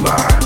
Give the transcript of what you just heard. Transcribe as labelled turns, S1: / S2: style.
S1: my